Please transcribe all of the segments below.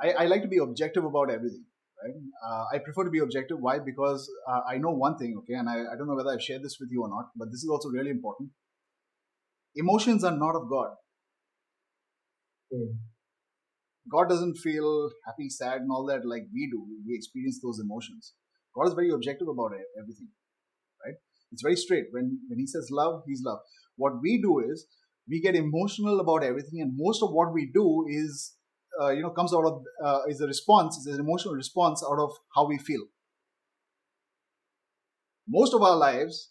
I, I like to be objective about everything. Right? Uh, I prefer to be objective. Why? Because uh, I know one thing, okay, and I, I don't know whether I've shared this with you or not, but this is also really important. Emotions are not of God. Mm. God doesn't feel happy, sad, and all that like we do. We experience those emotions. God is very objective about it, everything, right? It's very straight. When when He says love, He's love. What we do is we get emotional about everything, and most of what we do is uh, you know comes out of uh, is a response, is an emotional response out of how we feel. Most of our lives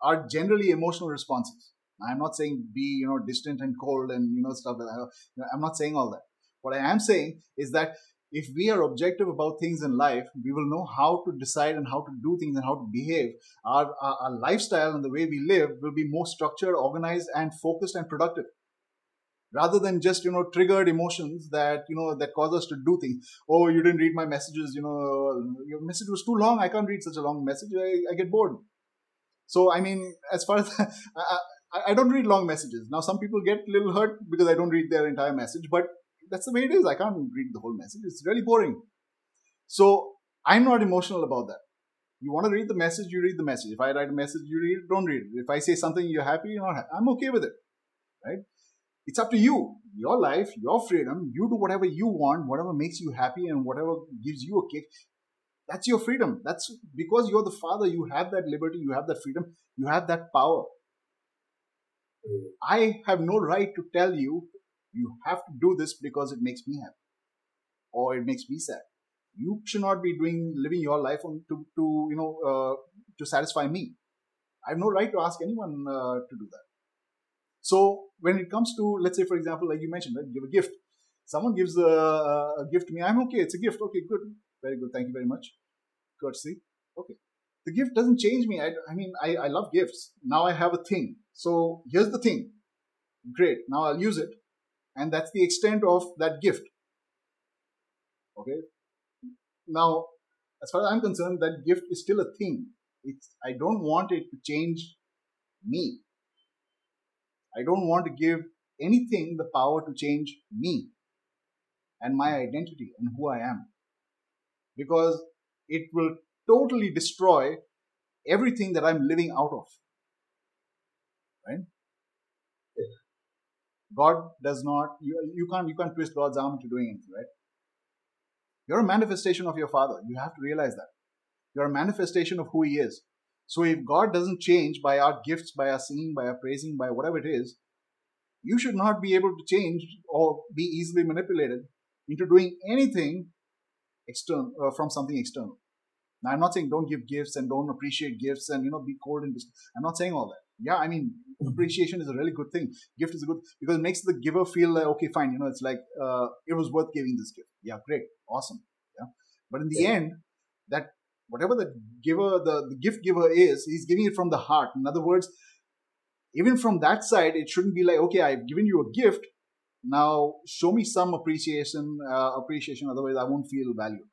are generally emotional responses. I'm not saying be you know distant and cold and you know stuff. Like I'm not saying all that. What I am saying is that if we are objective about things in life, we will know how to decide and how to do things and how to behave. Our, our, our lifestyle and the way we live will be more structured, organized, and focused and productive rather than just you know triggered emotions that you know that cause us to do things oh you didn't read my messages you know your message was too long i can't read such a long message i, I get bored so i mean as far as I, I, don't read long messages now some people get a little hurt because i don't read their entire message but that's the way it is. I can't read the whole message. It's really boring. So I'm not emotional about that. You want to read the message, you read the message. If I write a message, you read it, don't read it. If I say something you're happy, you're not happy. I'm okay with it. Right? It's up to you. Your life, your freedom. You do whatever you want, whatever makes you happy and whatever gives you a kick. That's your freedom. That's because you're the father, you have that liberty, you have that freedom, you have that power. Mm. I have no right to tell you you have to do this because it makes me happy or it makes me sad. You should not be doing living your life on, to to you know uh, to satisfy me. I have no right to ask anyone uh, to do that. So when it comes to let's say for example, like you mentioned, right, give a gift. Someone gives a, a gift to me. I'm okay. It's a gift. Okay, good, very good. Thank you very much. Courtesy. Okay. The gift doesn't change me. I, I mean, I, I love gifts. Now I have a thing. So here's the thing. Great. Now I'll use it and that's the extent of that gift. Okay. Now, as far as I'm concerned, that gift is still a thing. It's, I don't want it to change me. I don't want to give anything the power to change me and my identity and who I am. Because it will totally destroy everything that I'm living out of. Right? God does not, you, you can't you can't twist God's arm to doing anything, right? You're a manifestation of your Father. You have to realize that. You're a manifestation of who He is. So if God doesn't change by our gifts, by our singing, by our praising, by whatever it is, you should not be able to change or be easily manipulated into doing anything external uh, from something external. Now, I'm not saying don't give gifts and don't appreciate gifts and you know be cold and distant. I'm not saying all that yeah i mean appreciation is a really good thing gift is a good because it makes the giver feel like okay fine you know it's like uh, it was worth giving this gift yeah great awesome yeah but in the yeah. end that whatever the giver the, the gift giver is he's giving it from the heart in other words even from that side it shouldn't be like okay i've given you a gift now show me some appreciation uh, appreciation otherwise i won't feel valued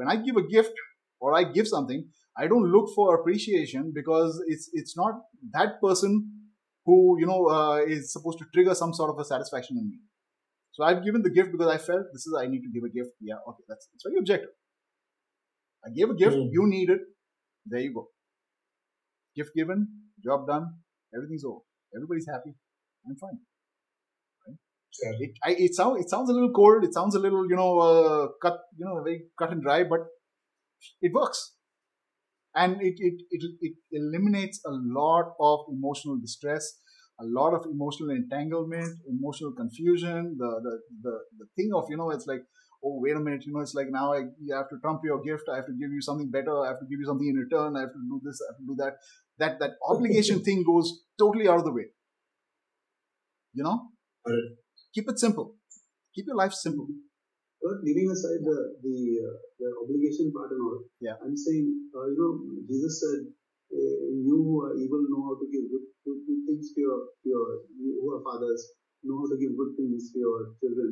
when i give a gift or i give something I don't look for appreciation because it's it's not that person who you know uh, is supposed to trigger some sort of a satisfaction in me. So I've given the gift because I felt this is I need to give a gift. Yeah, okay, that's it's very objective. I gave a gift, mm. you need it. There you go. Gift given, job done, everything's over. Everybody's happy. I'm fine. Right? Yeah. It, I, it, sound, it sounds a little cold. It sounds a little, you know, uh, cut, you know, very cut and dry, but it works and it, it, it, it eliminates a lot of emotional distress a lot of emotional entanglement emotional confusion the, the the the thing of you know it's like oh wait a minute you know it's like now I, you have to trump your gift i have to give you something better i have to give you something in return i have to do this i have to do that. That that obligation thing goes totally out of the way. You know? Keep it simple. Keep your life simple. But leaving aside the the, uh, the obligation part and all, yeah. I'm saying, uh, you know, Jesus said, uh, "You who are evil know how to give good, good, good things to your, your you who are fathers know how to give good things to your children.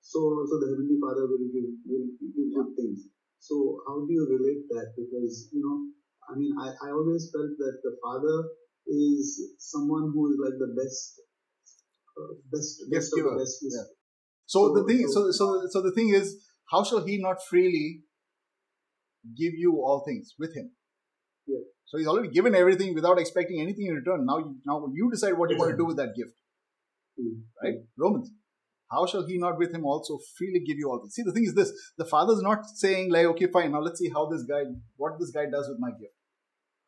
So, so the heavenly Father will give will give good things. So, how do you relate that? Because you know, I mean, I, I always felt that the Father is someone who is like the best, uh, best, best of the best. Yeah So the thing, so so- so so the thing is, how shall he not freely give you all things with him? Yeah. So he's already given everything without expecting anything in return. Now, you, now you decide what you want to do with that gift, Hmm. right? Romans. How shall he not with him also freely give you all this? See, the thing is this: the father's not saying like, okay, fine, now let's see how this guy, what this guy does with my gift.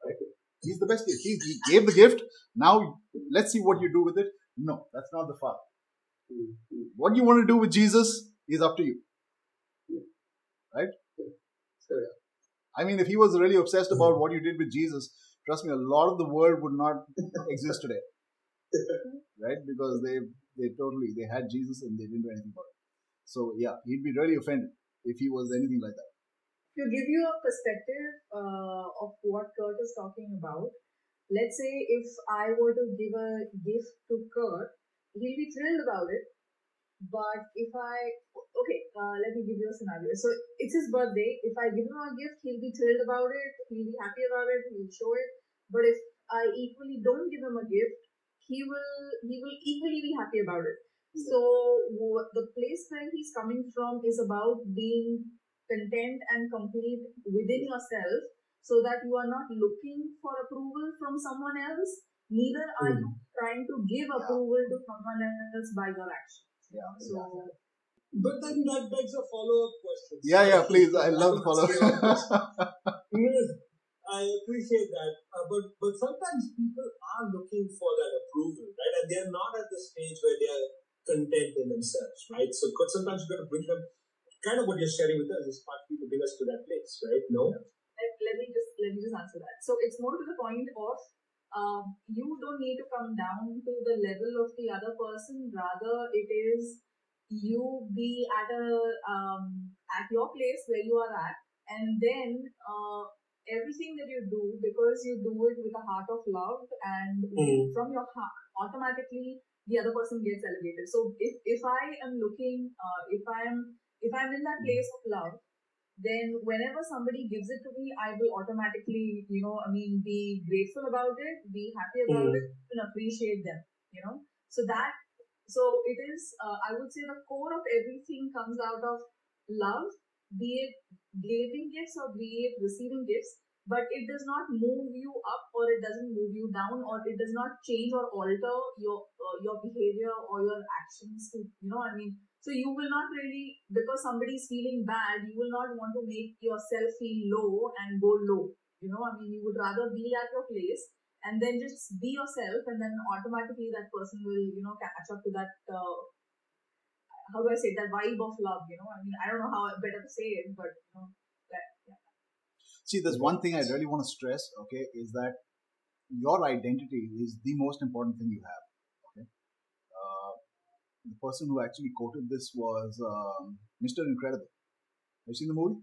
Right? He's the best gift. He, he gave the gift. Now let's see what you do with it. No, that's not the father. What you want to do with Jesus is up to you. Right? I mean, if he was really obsessed about what you did with Jesus, trust me, a lot of the world would not exist today, right? Because they they totally they had Jesus and they didn't do anything about it. So yeah, he'd be really offended if he was anything like that. to give you a perspective uh, of what Kurt is talking about, let's say if I were to give a gift to Kurt, he'll be thrilled about it. But if I, okay, uh, let me give you a scenario. So it's his birthday. If I give him a gift, he'll be thrilled about it. He'll be happy about it. He'll show it. But if I equally don't give him a gift, he will he will equally be happy about it. So wh- the place where he's coming from is about being content and complete within yourself so that you are not looking for approval from someone else neither are you trying to give Yeah. approval to someone else by your actions Yeah. so But then that begs a follow-up question. Yeah, yeah, please. I love the follow. Up. I appreciate that, uh, but but sometimes people are looking for that right? And they're not at the stage where they are content in themselves, right? So sometimes you've got to bring them. Kind of what you're sharing with us is partly to bring us to that place, right? No, let, let me just let me just answer that so it's more to the point of um, you don't need to come down to the level of the other person rather it is you be at a um, at your place where you are at and then uh, everything that you do because you do it with a heart of love and Mm. from your heart automatically the other person gets elevated so if if i am looking uh, if i am if i'm in that place of love then whenever somebody gives it to me, I will automatically, you know, I mean, be grateful about it, be happy about Mm. it, and appreciate them, you know. So that, so it is, uh, I would say the core of everything comes out of love, be it giving gifts or be receiving gifts, but it does not move you up or it doesn't move you down or it does not change or alter your uh, your behavior or your actions to, you know, I mean, so you will not really, because somebody is feeling bad, you will not want to make yourself feel low and go low. You know, I mean, you would rather be at your place and then just be yourself, and then automatically that person will, you know, catch up to that. Uh, how do I say that vibe of love? You know, I mean, I don't know how better to say it, but you know, that, yeah. See, there's one thing I really want to stress, okay, is that your identity is the most important thing you have. Okay, uh, the person who actually quoted this was um, Mr. Incredible. Have you seen the movie?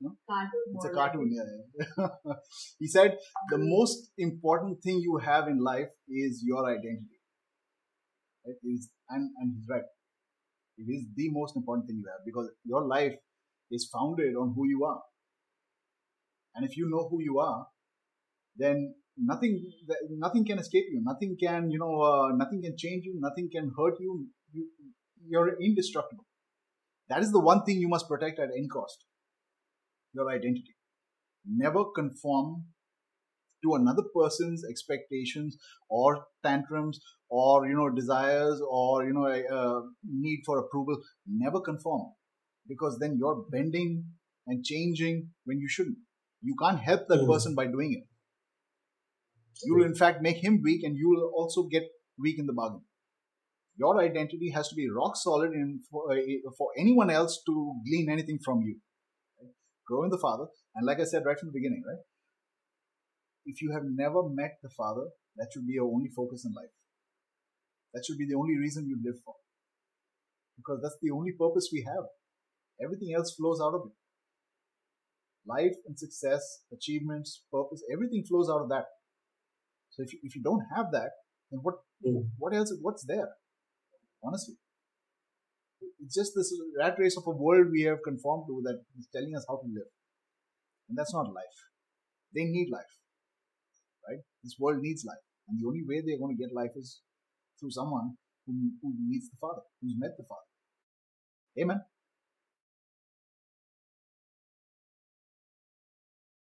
No? Cartoon. It's a more like cartoon. Yeah. yeah. he said the most important thing you have in life is your identity. Right? Is, and and he's right. It is the most important thing you have because your life is founded on who you are. And if you know who you are, then nothing nothing can escape you. Nothing can you know uh, nothing can change you. Nothing can hurt you. you. You're indestructible. That is the one thing you must protect at any cost. Your identity. Never conform to another person's expectations or tantrums or you know desires or you know uh, need for approval. Never conform because then you're bending and changing when you shouldn't. You can't help that Mm. person by doing it. You will, in fact, make him weak, and you will also get weak in the bargain. Your identity has to be rock solid in for, uh, for anyone else to glean anything from you. Right? Grow in the Father, and like I said right from the beginning, right? If you have never met the Father, that should be your only focus in life. That should be the only reason you live for, because that's the only purpose we have. Everything else flows out of it. Life and success, achievements, purpose, everything flows out of that. So if you, if you don't have that, then what Mm. what else? What's there? Honestly, it's just this rat race of a world we have conformed to that is telling us how to live, and that's not life. They need life, right? This world needs life, and the only way they're going to get life is through someone who, who meets the Father, who's met the Father. Amen.